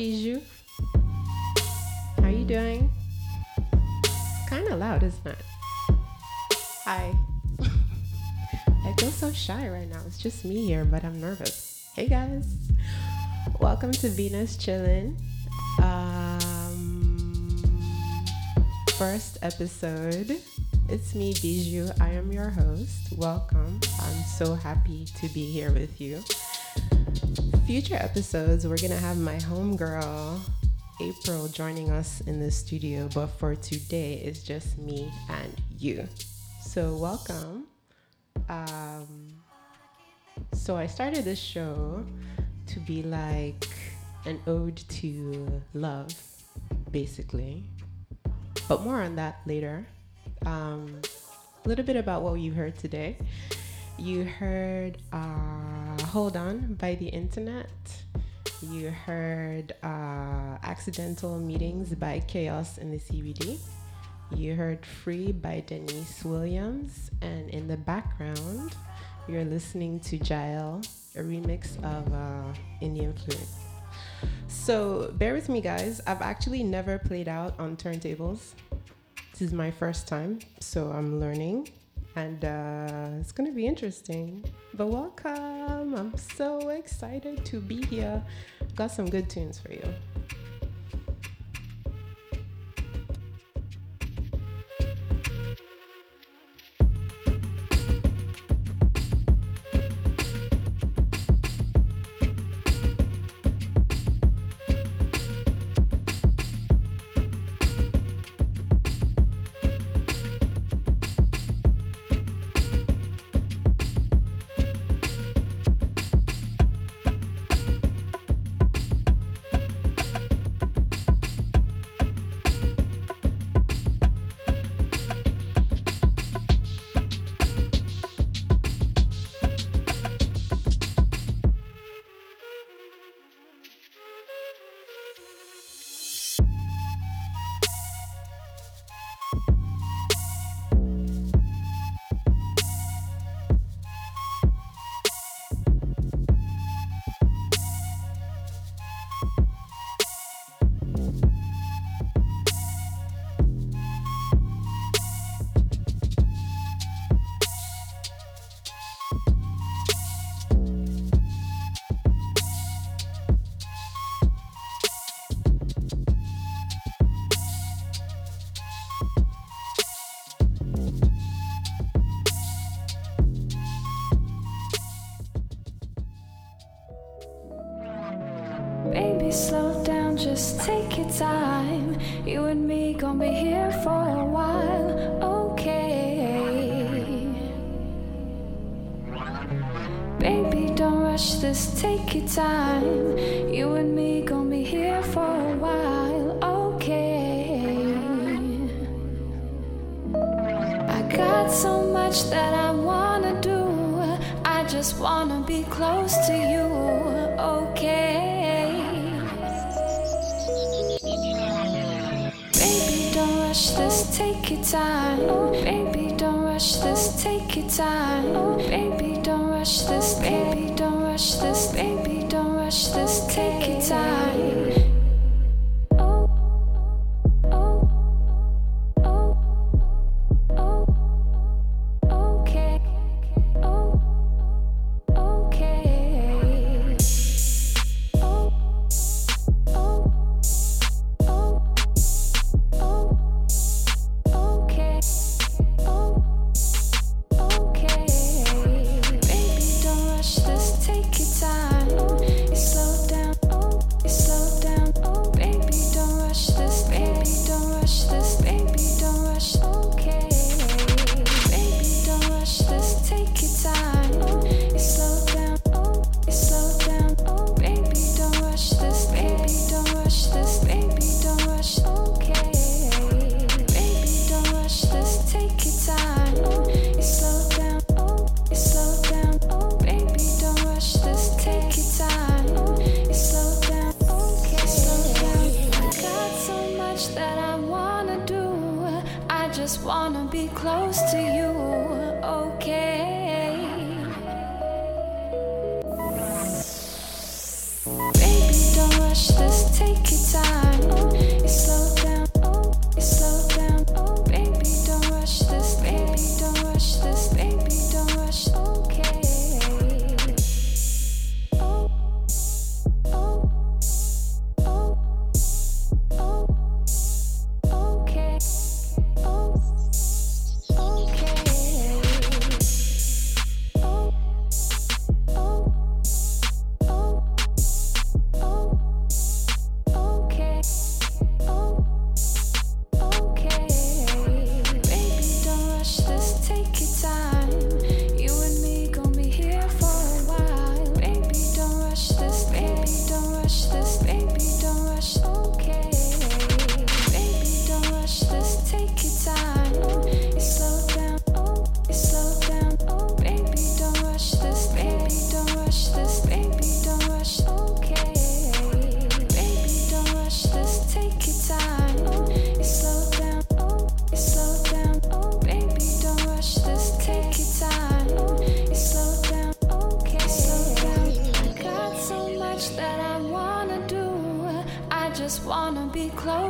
Beejoux. How you doing? Kind of loud, isn't it? Hi. I feel so shy right now. It's just me here, but I'm nervous. Hey guys. Welcome to Venus Chillin'. Um, first episode. It's me, Beejoux. I am your host. Welcome. I'm so happy to be here with you. Future episodes, we're gonna have my homegirl, April, joining us in the studio, but for today, it's just me and you. So, welcome. Um, so, I started this show to be like an ode to love, basically. But more on that later. Um, a little bit about what you heard today. You heard uh, Hold On by the Internet. You heard uh, Accidental Meetings by Chaos in the CBD. You heard Free by Deniece Williams. And in the background, you're listening to Jael, a remix of uh, Indian Flute. So bear with me, guys. I've actually never played out on turntables. This is my first time, so I'm learning, and uh, it's gonna be interesting. But welcome! I'm so excited to be here. Got some good tunes for you. Close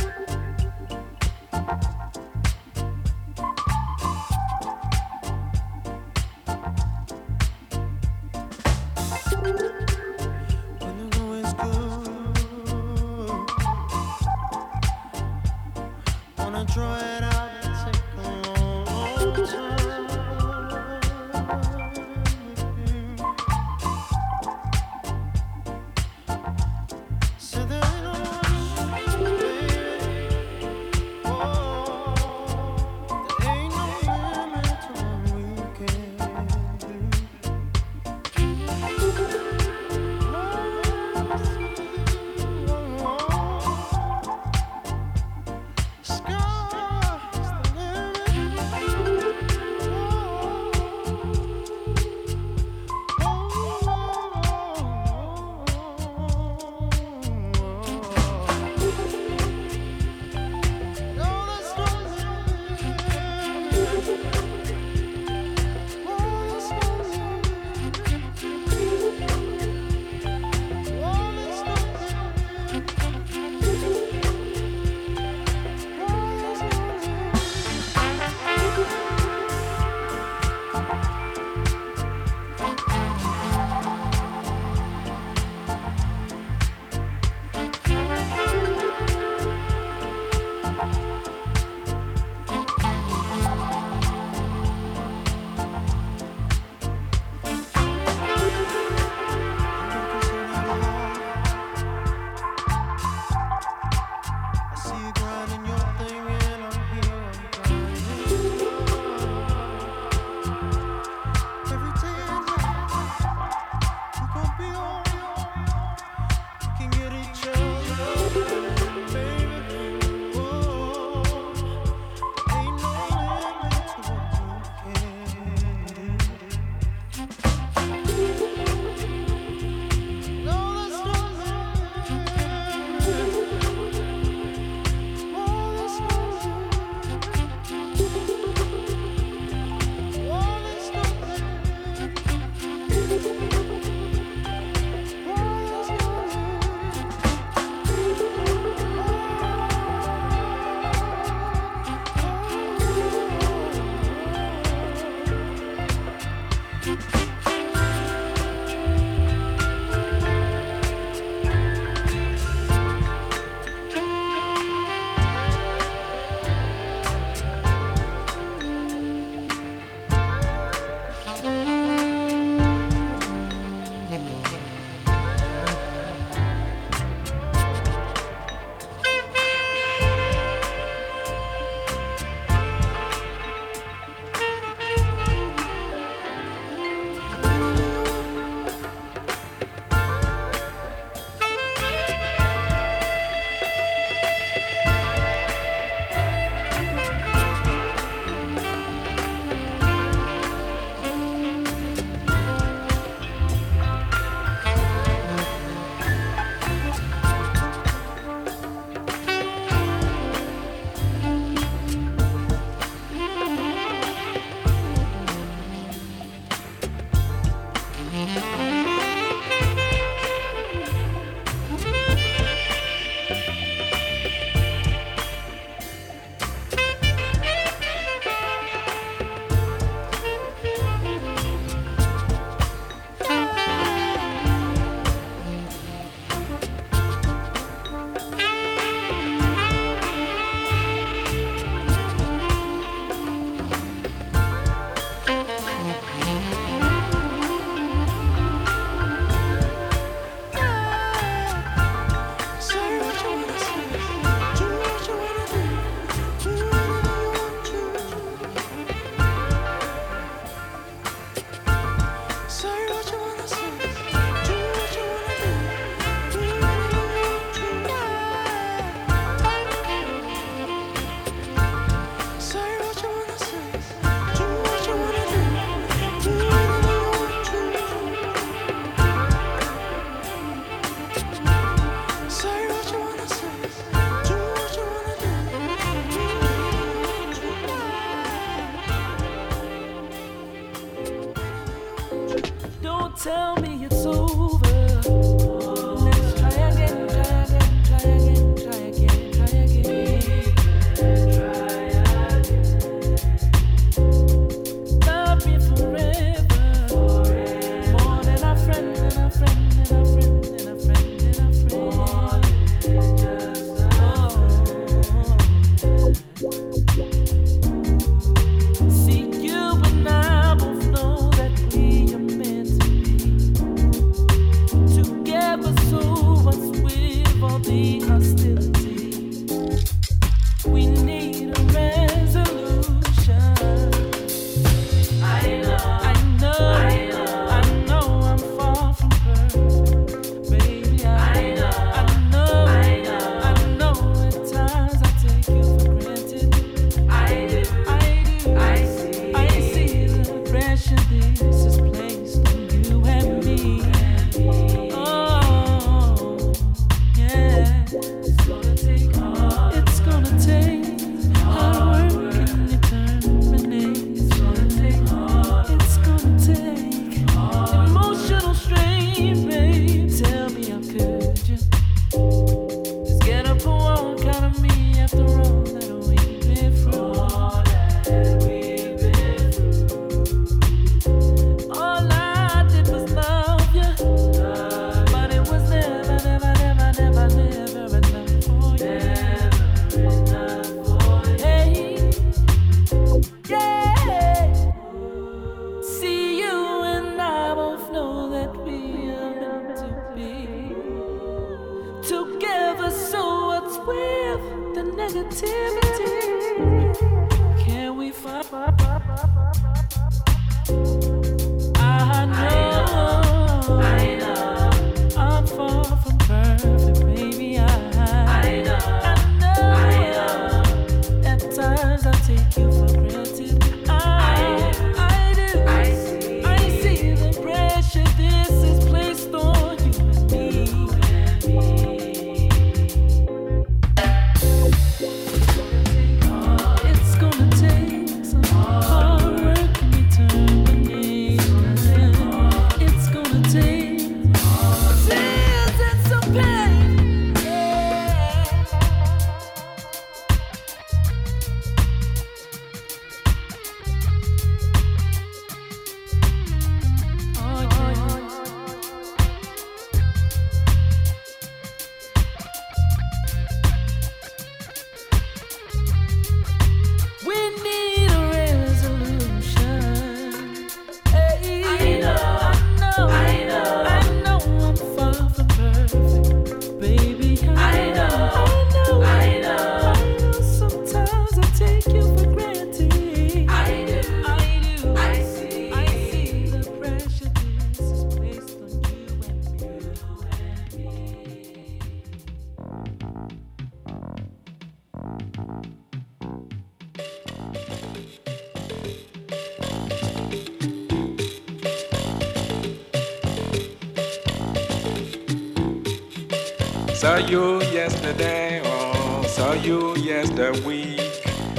you yesterday, oh, saw you yesterday week.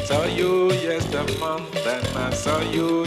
Saw you yesterday month, and I saw you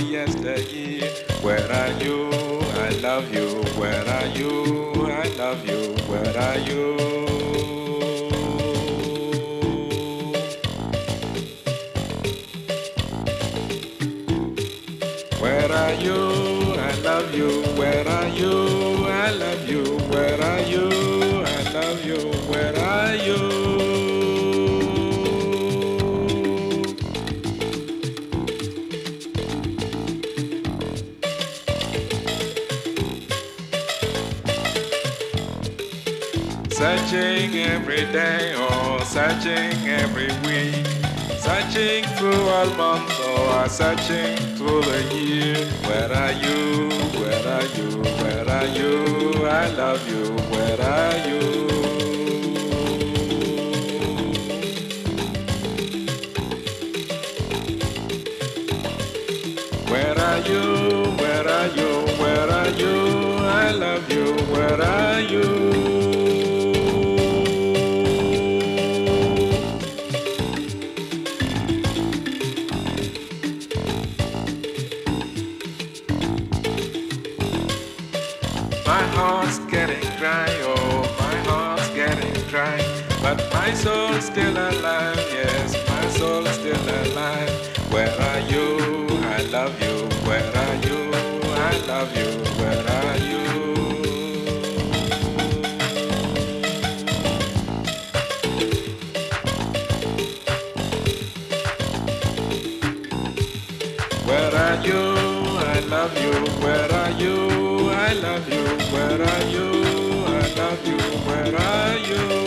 Searching every day or searching every week. Searching through all months or oh, searching through the year. Where are you? Where are you? Where are you? I love you. Where are you? Where are you? Where are you? Where are you? I love you. Where are you? Still alive, yes, my soul's still alive. Where are you? I love you. Where are you? I love you. Where are you? Where are you? I love you. Where are you? I love you. Where are you? I love you. Where are you?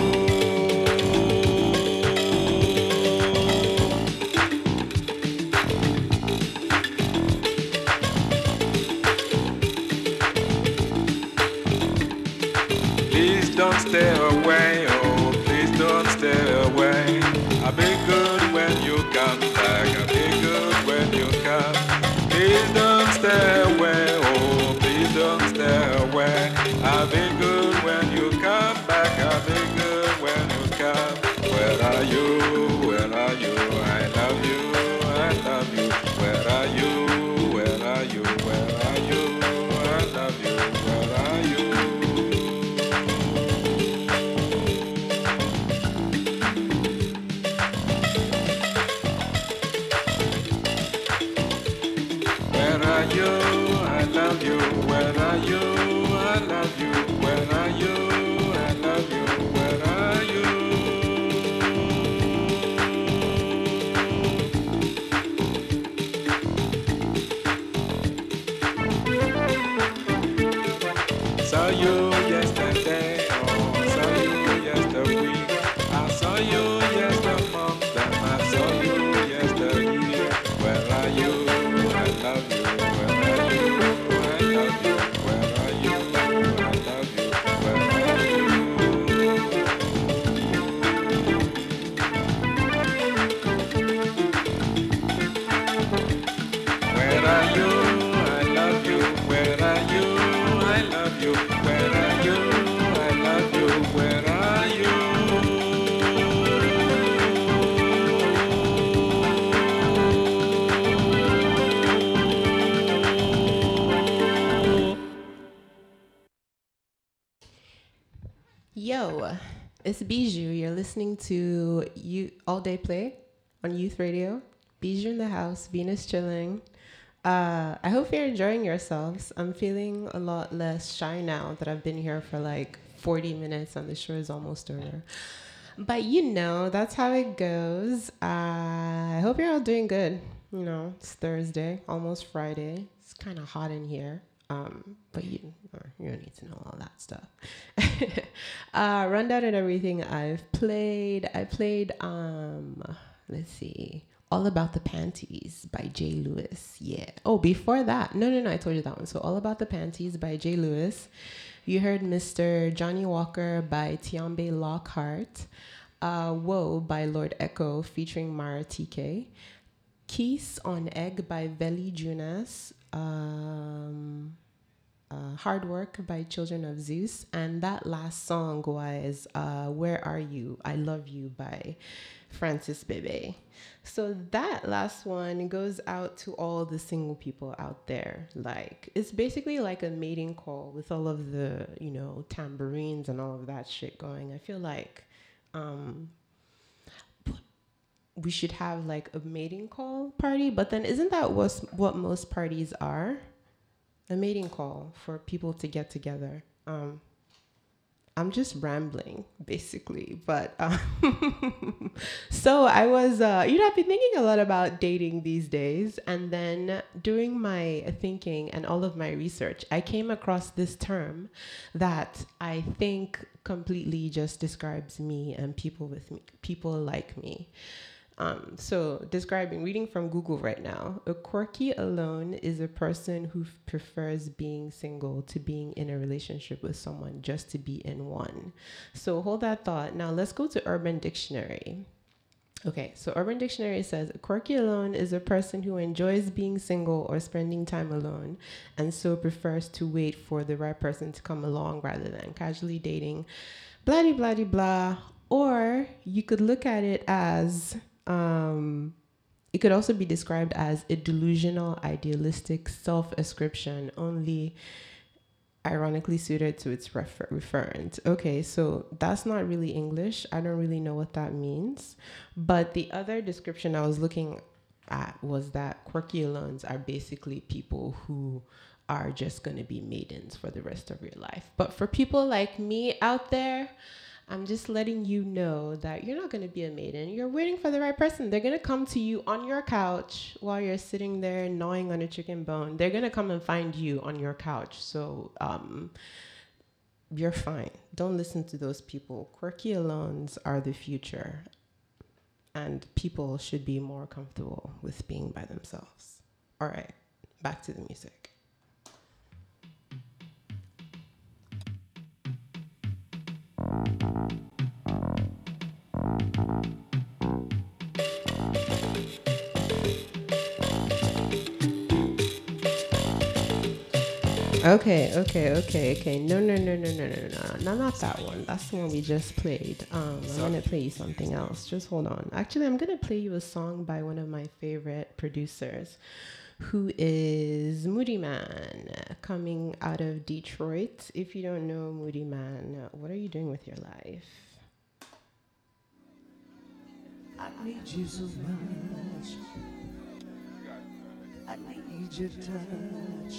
Listening to you all day play on Youth Radio. Beejoux in the house. Venus chilling. Uh, I hope you're enjoying yourselves. I'm feeling a lot less shy now that I've been here for like 40 minutes and the show is almost over. But you know, that's how it goes. Uh, I hope you're all doing good. You know, it's Thursday, almost Friday. It's kind of hot in here. Um, but you, you don't need to know all that stuff. uh, rundown and everything I've played. I played, um, let's see, All About the Panties by Jay Lewis. Yeah. Oh, before that, no, no, no, I told you that one. So, All About the Panties by Jay Lewis. You heard Mr. Johnny Walker by Tiombe Lockhart. Uh, Whoa by Lord Echo featuring Mara TK. Keys on Egg by Veli Junas. Um, uh, Hard Work by Children of Zeus. And that last song was uh, Where Are You? I Love You by Francis Bebey. So that last one goes out to all the single people out there. Like, it's basically like a mating call with all of the, you know, tambourines and all of that shit going. I feel like um, we should have like a mating call party, but then isn't that what what most parties are? A mating call for people to get together. Um, I'm just rambling basically, but um, so I was, uh, you know, I've been thinking a lot about dating these days, and then doing my thinking and all of my research, I came across this term that I think completely just describes me and people with me, people like me. Um, so, describing, reading from Google right now, a quirky alone is a person who f- prefers being single to being in a relationship with someone just to be in one. So, hold that thought. Now, let's go to Urban Dictionary. Okay, so Urban Dictionary says a quirky alone is a person who enjoys being single or spending time alone and so prefers to wait for the right person to come along rather than casually dating, blah, blah, blah, blah. Or you could look at it as um, it could also be described as a delusional, idealistic self ascription, only ironically suited to its refer- referent. Okay, so that's not really English. I don't really know what that means. But the other description I was looking at was that quirky alones are basically people who are just going to be maidens for the rest of your life. But for people like me out there, I'm just letting you know that you're not going to be a maiden. You're waiting for the right person. They're going to come to you on your couch while you're sitting there gnawing on a chicken bone. They're going to come and find you on your couch. So, um, you're fine. Don't listen to those people. Quirky alones are the future. And people should be more comfortable with being by themselves. All right, back to the music. Okay, okay, okay, okay. No, no, no, no, no, no, no, no, not that one. That's the one we just played. Um, I'm gonna play you something else. Just hold on. Actually, I'm gonna play you a song by one of my favorite producers, who is Moodymann, coming out of Detroit. If you don't know Moodymann, what are you doing with your life? I need you so much. I need your touch.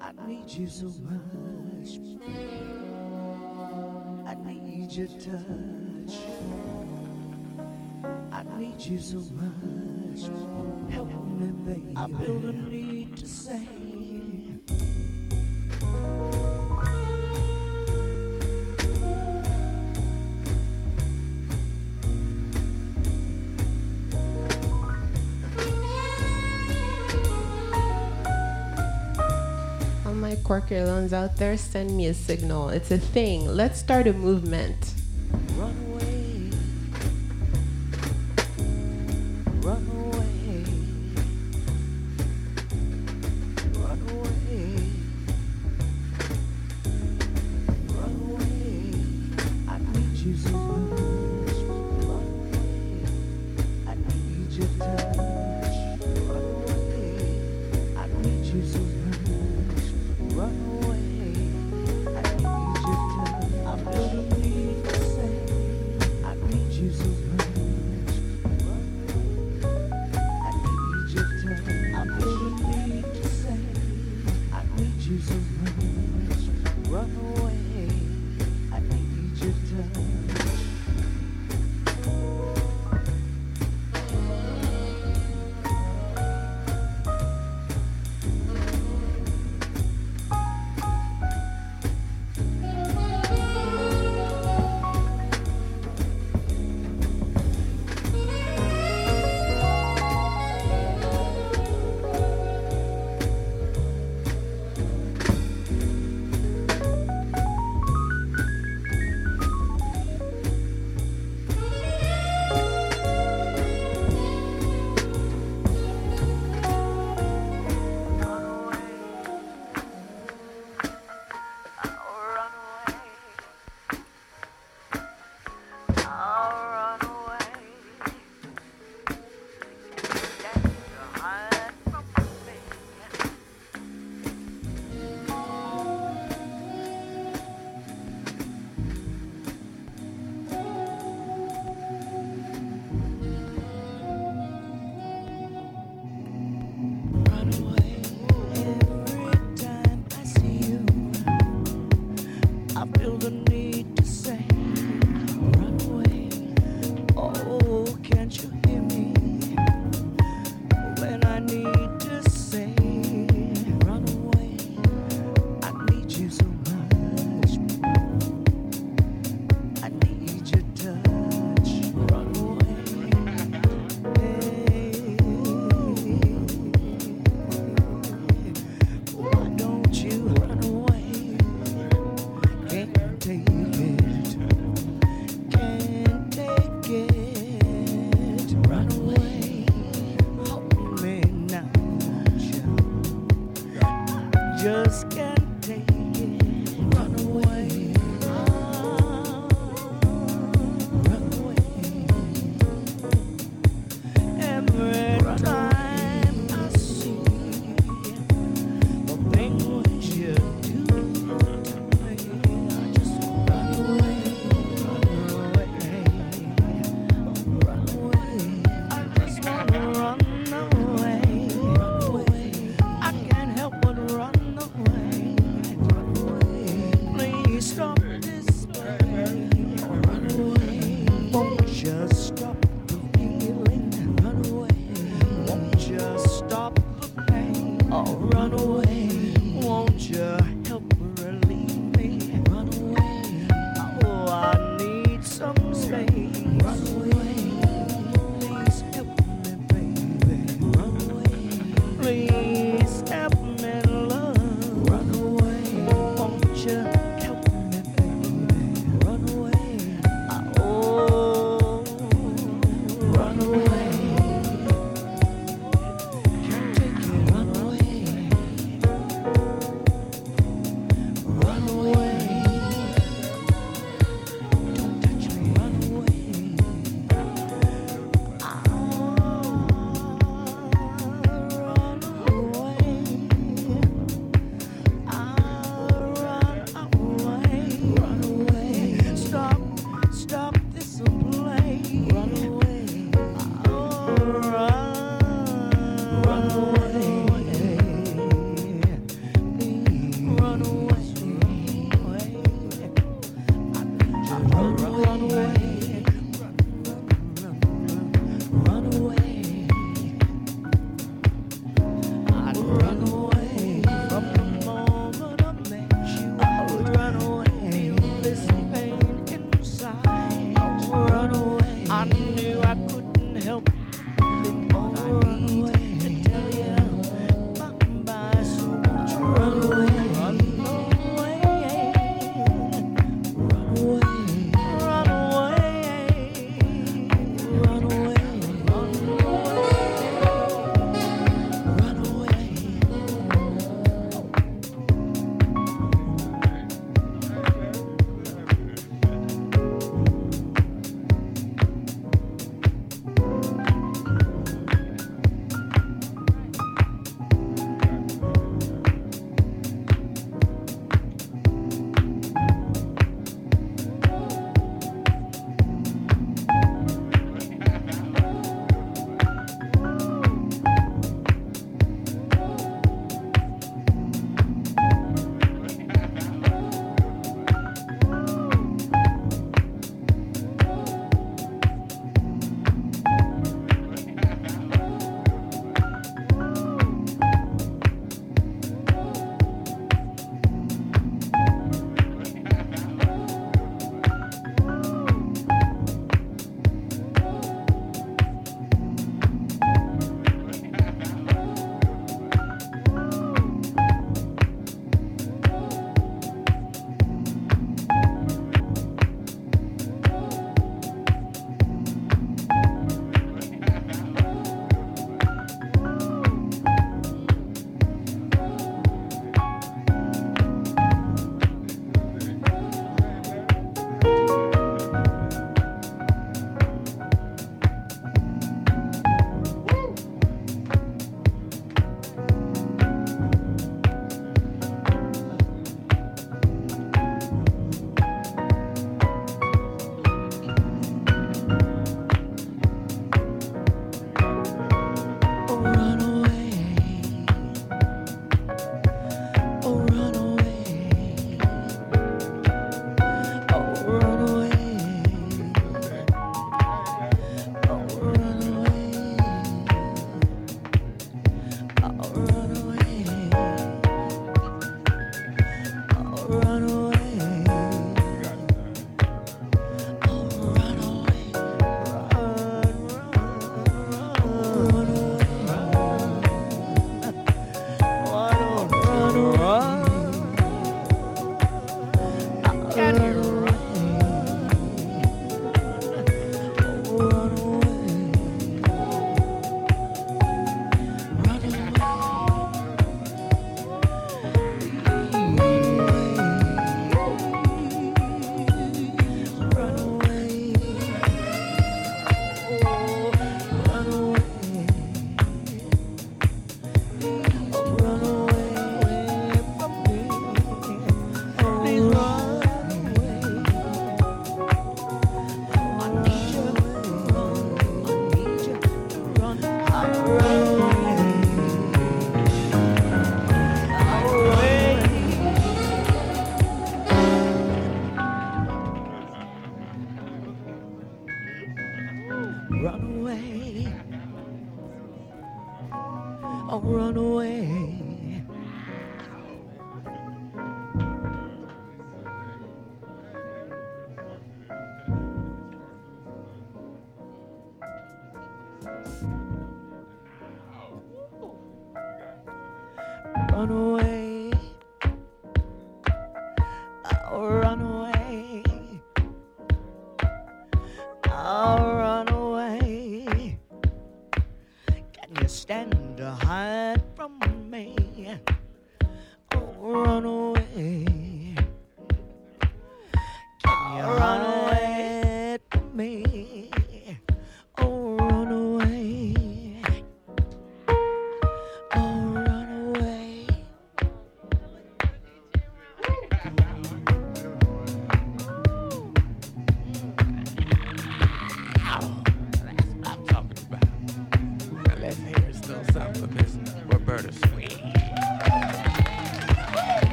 I need you so much. I need your touch. I need you so much. Help me, baby. I feel the need to say. All my quirky alones out there, send me a signal. It's a thing. Let's start a movement. Run Run away.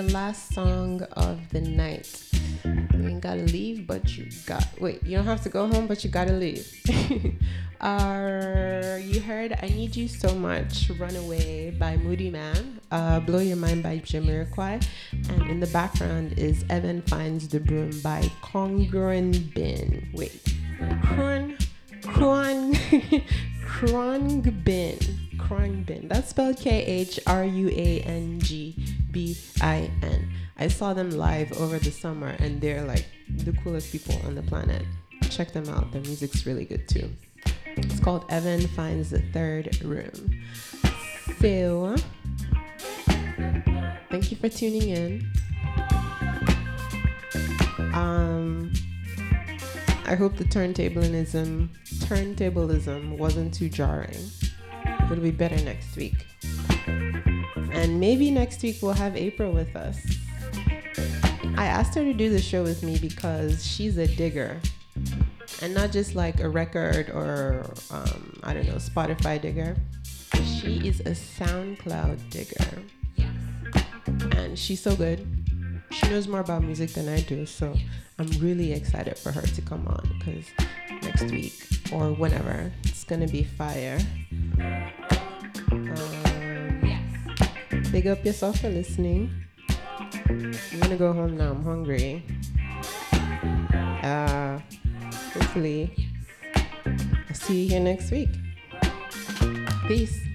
The last song of the night. Doing gotta leave, but you got wait. You don't have to go home, but you gotta leave. uh, you heard "I Need You So Much" "Runaway" by Moodymann, uh, "Blow Your Mind" by Jamiroquai, and in the background is "Evan Finds the Broom" by Congruent Bin. Wait, Kron, Kron, Khruangbin. Khruangbin. That's spelled K H R U A N G B I N. I saw them live over the summer and they're like the coolest people on the planet. Check them out. Their music's really good too. It's called Evan Finds the Third Room. So, thank you for tuning in. Um, I hope the turntablism turntablism wasn't too jarring. It'll be better next week. And maybe next week we'll have April with us. I asked her to do the show with me because she's a digger. And not just like a record or, um, I don't know, Spotify digger. She is a SoundCloud digger. And she's so good. She knows more about music than I do. So I'm really excited for her to come on because next week or whenever it's going to be fire. Um, big up yourself for listening. I'm gonna go home now. I'm hungry. Uh, hopefully, I'll see you here next week. Peace.